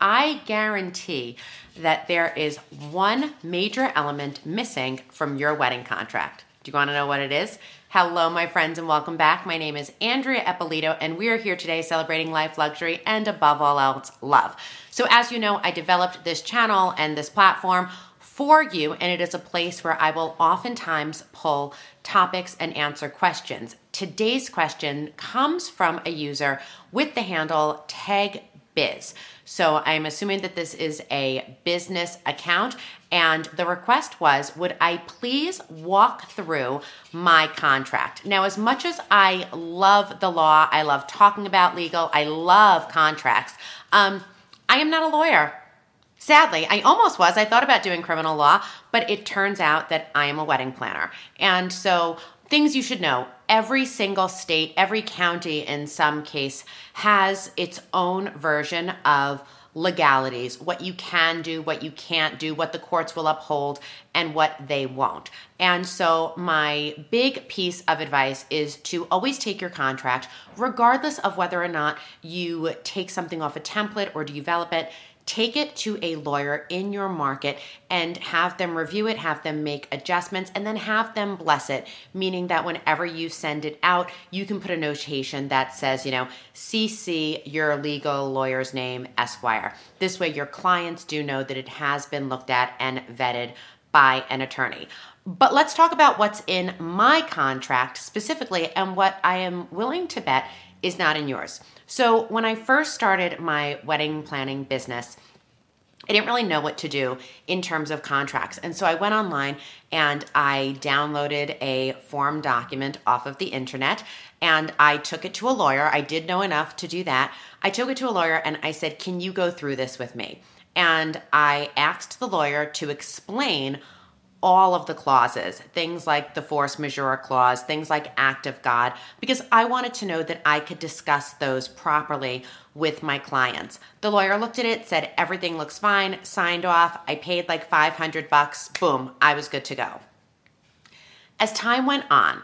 I guarantee that there is one major element missing from your wedding contract. Do you want to know what it is? Hello, my friends, and welcome back. My name is Andrea Eppolito, and we are here today celebrating life, luxury, and above all else, love. So, as you know, I developed this channel and this platform for you, and it is a place where I will oftentimes pull topics and answer questions. Today's question comes from a user with the handle tag biz. So I'm assuming that this is a business account. And the request was Would I please walk through my contract? Now, as much as I love the law, I love talking about legal, I love contracts, um, I am not a lawyer. Sadly, I almost was. I thought about doing criminal law, but it turns out that I am a wedding planner. And so, things you should know every single state, every county in some case, has its own version of legalities, what you can do, what you can't do, what the courts will uphold, and what they won't. And so, my big piece of advice is to always take your contract, regardless of whether or not you take something off a template or develop it take it to a lawyer in your market and have them review it, have them make adjustments, and then have them bless it, meaning that whenever you send it out, you can put a notation that says, you know, CC your legal lawyer's name, Esquire. This way, your clients do know that it has been looked at and vetted by an attorney. But let's talk about what's in my contract specifically and what I am willing to bet is not in yours. So, when I first started my wedding planning business, I didn't really know what to do in terms of contracts. And so I went online and I downloaded a form document off of the internet and I took it to a lawyer. I did know enough to do that. I took it to a lawyer and I said, Can you go through this with me? And I asked the lawyer to explain all of the clauses, things like the force majeure clause, things like act of God, because I wanted to know that I could discuss those properly with my clients. The lawyer looked at it, said everything looks fine, signed off. I paid like 500 bucks. Boom, I was good to go. As time went on,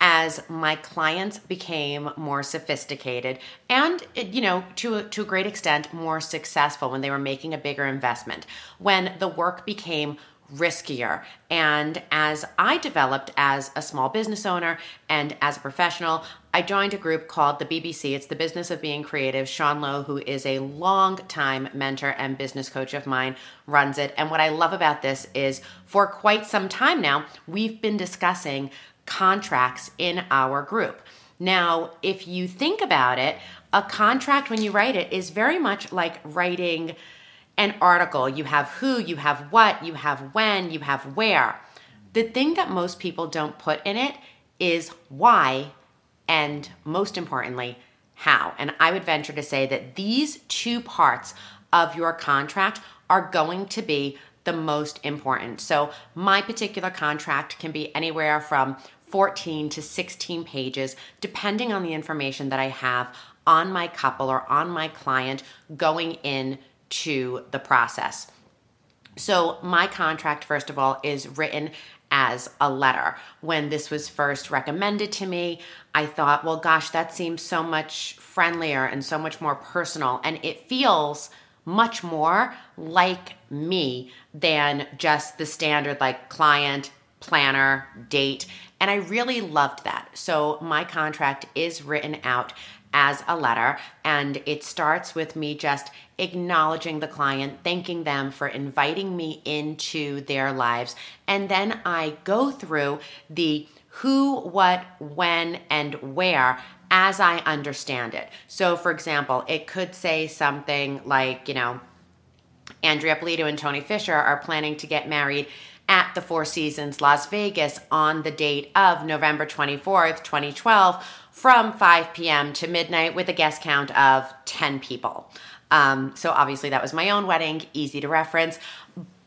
as my clients became more sophisticated and you know to a, to a great extent more successful when they were making a bigger investment when the work became riskier. And as I developed as a small business owner and as a professional, I joined a group called the BBC. It's the Business of Being Creative. Sean Low, who is a long time mentor and business coach of mine, runs it. And what I love about this is for quite some time now, we've been discussing contracts in our group. Now, if you think about it, a contract when you write it is very much like writing an article. You have who, you have what, you have when, you have where. The thing that most people don't put in it is why and most importantly, how. And I would venture to say that these two parts of your contract are going to be the most important. So, my particular contract can be anywhere from 14 to 16 pages, depending on the information that I have on my couple or on my client going in to the process. So, my contract, first of all, is written as a letter. When this was first recommended to me, I thought, well, gosh, that seems so much friendlier and so much more personal. And it feels much more like me than just the standard, like client, planner, date. And I really loved that. So, my contract is written out as a letter. And it starts with me just acknowledging the client, thanking them for inviting me into their lives. And then I go through the who, what, when, and where as I understand it. So, for example, it could say something like, you know, Andrea Eppolito and Tony Fisher are planning to get married at the Four Seasons Las Vegas on the date of November 24th, 2012 from 5 p.m. to midnight with a guest count of 10 people. Um, so obviously that was my own wedding, easy to reference,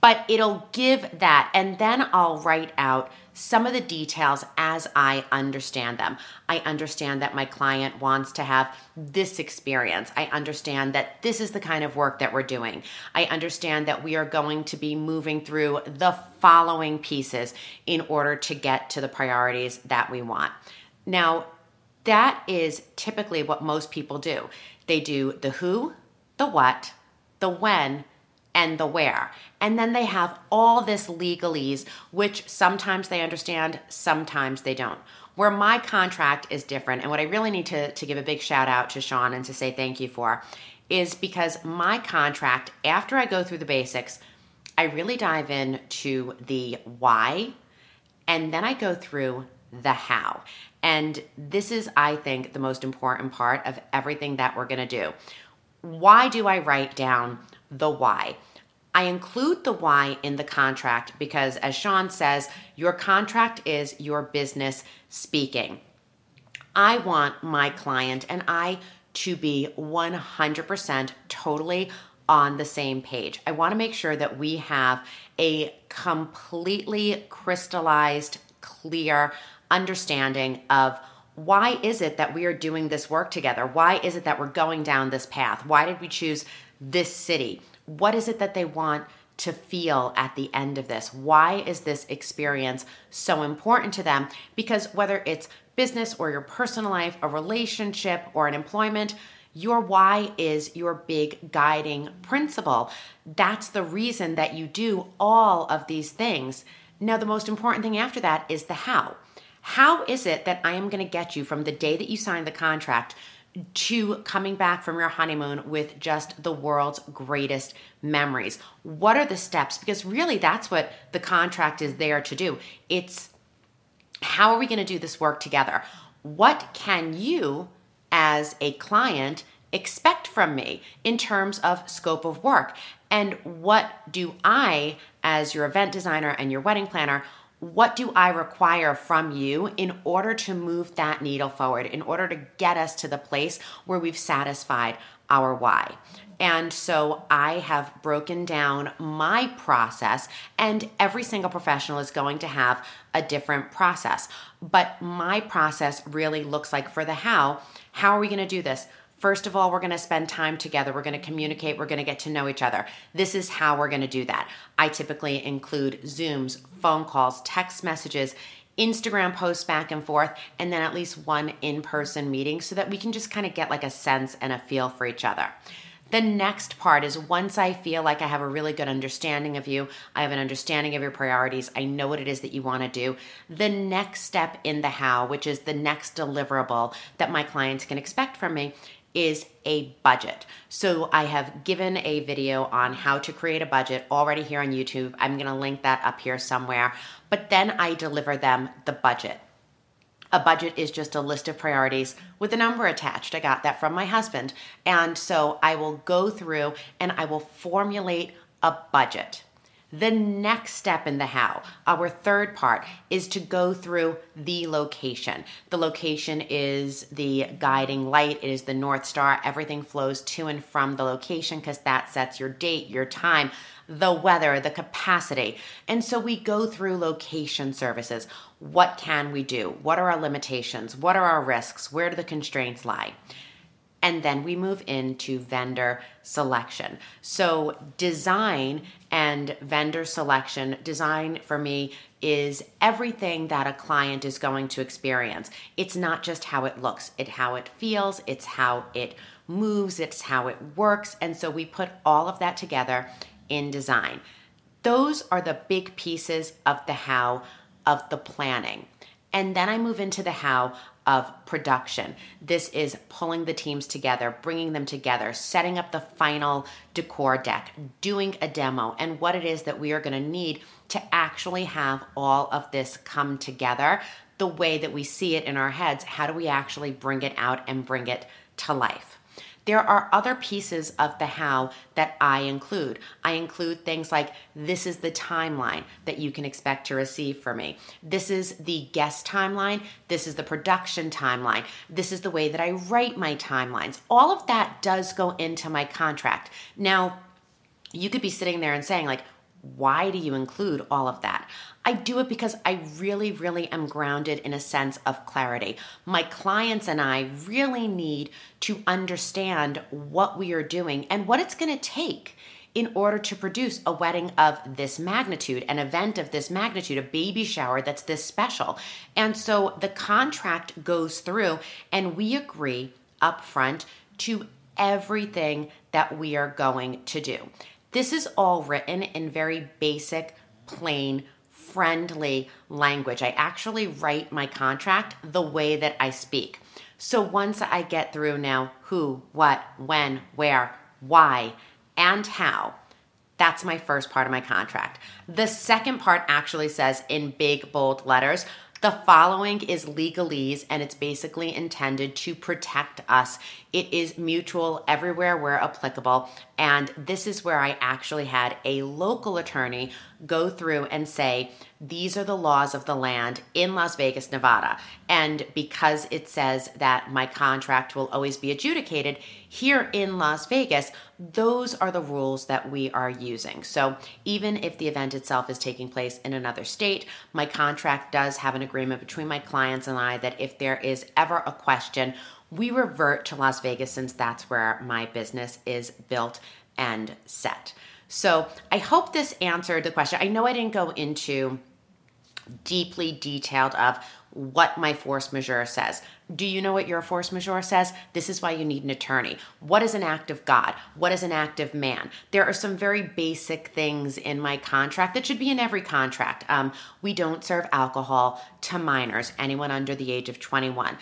but it'll give that. And then I'll write out some of the details as I understand them. I understand that my client wants to have this experience. I understand that this is the kind of work that we're doing. I understand that we are going to be moving through the following pieces in order to get to the priorities that we want. Now, that is typically what most people do. They do the who, the what, the when, and the where. And then they have all this legalese, which sometimes they understand, sometimes they don't. Where my contract is different, and what I really need to, to give a big shout out to Sean and to say thank you for, is because my contract, after I go through the basics, I really dive into the why, and then I go through the how. And this is, I think, the most important part of everything that we're gonna do. Why do I write down the why? I include the why in the contract because, as Sean says, your contract is your business speaking. I want my client and I to be 100% totally on the same page. I want to make sure that we have a completely crystallized, clear understanding of why is it that we are doing this work together? Why is it that we're going down this path? Why did we choose this city? what is it that they want to feel at the end of this? Why is this experience so important to them? Because whether it's business or your personal life, a relationship, or an employment, your why is your big guiding principle. That's the reason that you do all of these things. Now, the most important thing after that is the how. How is it that I am going to get you from the day that you sign the contract to coming back from your honeymoon with just the world's greatest memories. What are the steps? Because really, that's what the contract is there to do. It's how are we going to do this work together? What can you, as a client, expect from me in terms of scope of work? And what do I, as your event designer and your wedding planner, what do I require from you in order to move that needle forward, in order to get us to the place where we've satisfied our why? And so I have broken down my process, and every single professional is going to have a different process. But my process really looks like for the how, how are we going to do this? First of all, we're going to spend time together. We're going to communicate. We're going to get to know each other. This is how we're going to do that. I typically include Zooms, phone calls, text messages, Instagram posts back and forth, and then at least one in person meeting so that we can just kind of get like a sense and a feel for each other. The next part is once I feel like I have a really good understanding of you, I have an understanding of your priorities, I know what it is that you want to do. The next step in the how, which is the next deliverable that my clients can expect from me, is a budget. So I have given a video on how to create a budget already here on YouTube. I'm going to link that up here somewhere. But then I deliver them the budget. A budget is just a list of priorities with a number attached. I got that from my husband. And so I will go through and I will formulate a budget. The next step in the how, our third part, is to go through the location. The location is the guiding light, it is the North Star. Everything flows to and from the location because that sets your date, your time, the weather, the capacity. And so we go through location services. What can we do? What are our limitations? What are our risks? Where do the constraints lie? And then we move into vendor selection. So, design and vendor selection, design for me is everything that a client is going to experience. It's not just how it looks, it's how it feels, it's how it moves, it's how it works. And so we put all of that together in design. Those are the big pieces of the how of the planning. And then I move into the how of production. This is pulling the teams together, bringing them together, setting up the final decor deck, doing a demo, and what it is that we are going to need to actually have all of this come together the way that we see it in our heads. How do we actually bring it out and bring it to life? There are other pieces of the how that I include. I include things like this is the timeline that you can expect to receive from me. This is the guest timeline. This is the production timeline. This is the way that I write my timelines. All of that does go into my contract. Now, you could be sitting there and saying, like, why do you include all of that? I do it because I really, really am grounded in a sense of clarity. My clients and I really need to understand what we are doing and what it's going to take in order to produce a wedding of this magnitude, an event of this magnitude, a baby shower that's this special. And so the contract goes through and we agree upfront to everything that we are going to do. This is all written in very basic, plain, friendly language. I actually write my contract the way that I speak. So once I get through now who, what, when, where, why, and how, that's my first part of my contract. The second part actually says in big, bold letters, the following is legalese and it's basically intended to protect us. It is mutual everywhere where applicable. And this is where I actually had a local attorney go through and say, these are the laws of the land in Las Vegas, Nevada. And because it says that my contract will always be adjudicated here in Las Vegas, those are the rules that we are using. So even if the event itself is taking place in another state, my contract does have an agreement between my clients and I that if there is ever a question, we revert to Las Vegas since that's where my business is built and set. So I hope this answered the question. I know I didn't go into deeply detailed of what my force majeure says. Do you know what your force majeure says? This is why you need an attorney. What is an act of God? What is an act of man? There are some very basic things in my contract that should be in every contract. Um, we don't serve alcohol to minors, anyone under the age of 21.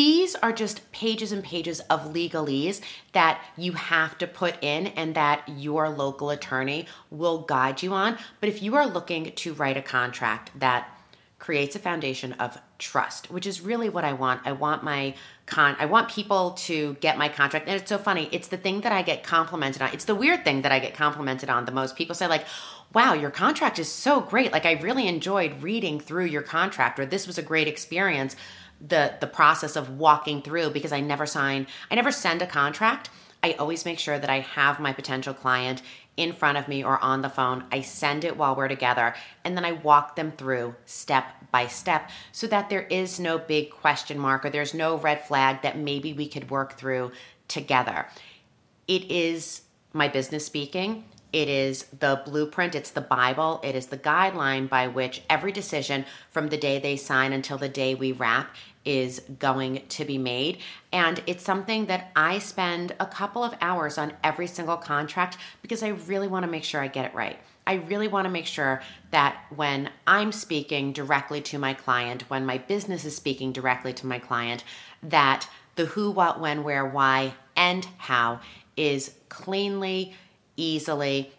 These are just pages and pages of legalese that you have to put in and that your local attorney will guide you on. But if you are looking to write a contract that creates a foundation of trust, which is really what I want. I want my con I want people to get my contract. And it's so funny. It's the thing that I get complimented on. It's the weird thing that I get complimented on the most. People say like, "Wow, your contract is so great. Like I really enjoyed reading through your contract or this was a great experience." the the process of walking through because I never sign I never send a contract. I always make sure that I have my potential client in front of me or on the phone. I send it while we're together and then I walk them through step by step so that there is no big question mark or there's no red flag that maybe we could work through together. It is my business speaking. It is the blueprint, it's the Bible, it is the guideline by which every decision from the day they sign until the day we wrap is going to be made. And it's something that I spend a couple of hours on every single contract because I really want to make sure I get it right. I really want to make sure that when I'm speaking directly to my client, when my business is speaking directly to my client, that the who, what, when, where, why, and how is cleanly, easily,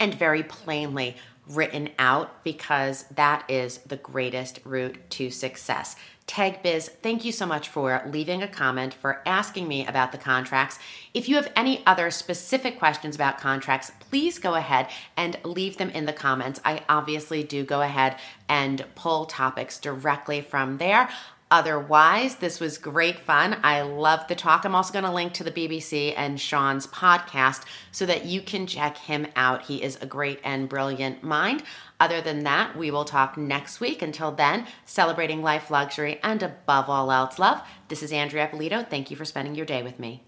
and very plainly written out because that is the greatest route to success. TagBiz, thank you so much for leaving a comment, for asking me about the contracts. If you have any other specific questions about contracts, please go ahead and leave them in the comments. I obviously do go ahead and pull topics directly from there. Otherwise, this was great fun. I love the talk. I'm also going to link to the BBC and Sean's podcast so that you can check him out. He is a great and brilliant mind. Other than that, we will talk next week. Until then, celebrating life, luxury, and above all else, love. This is Andrea Eppolito. Thank you for spending your day with me.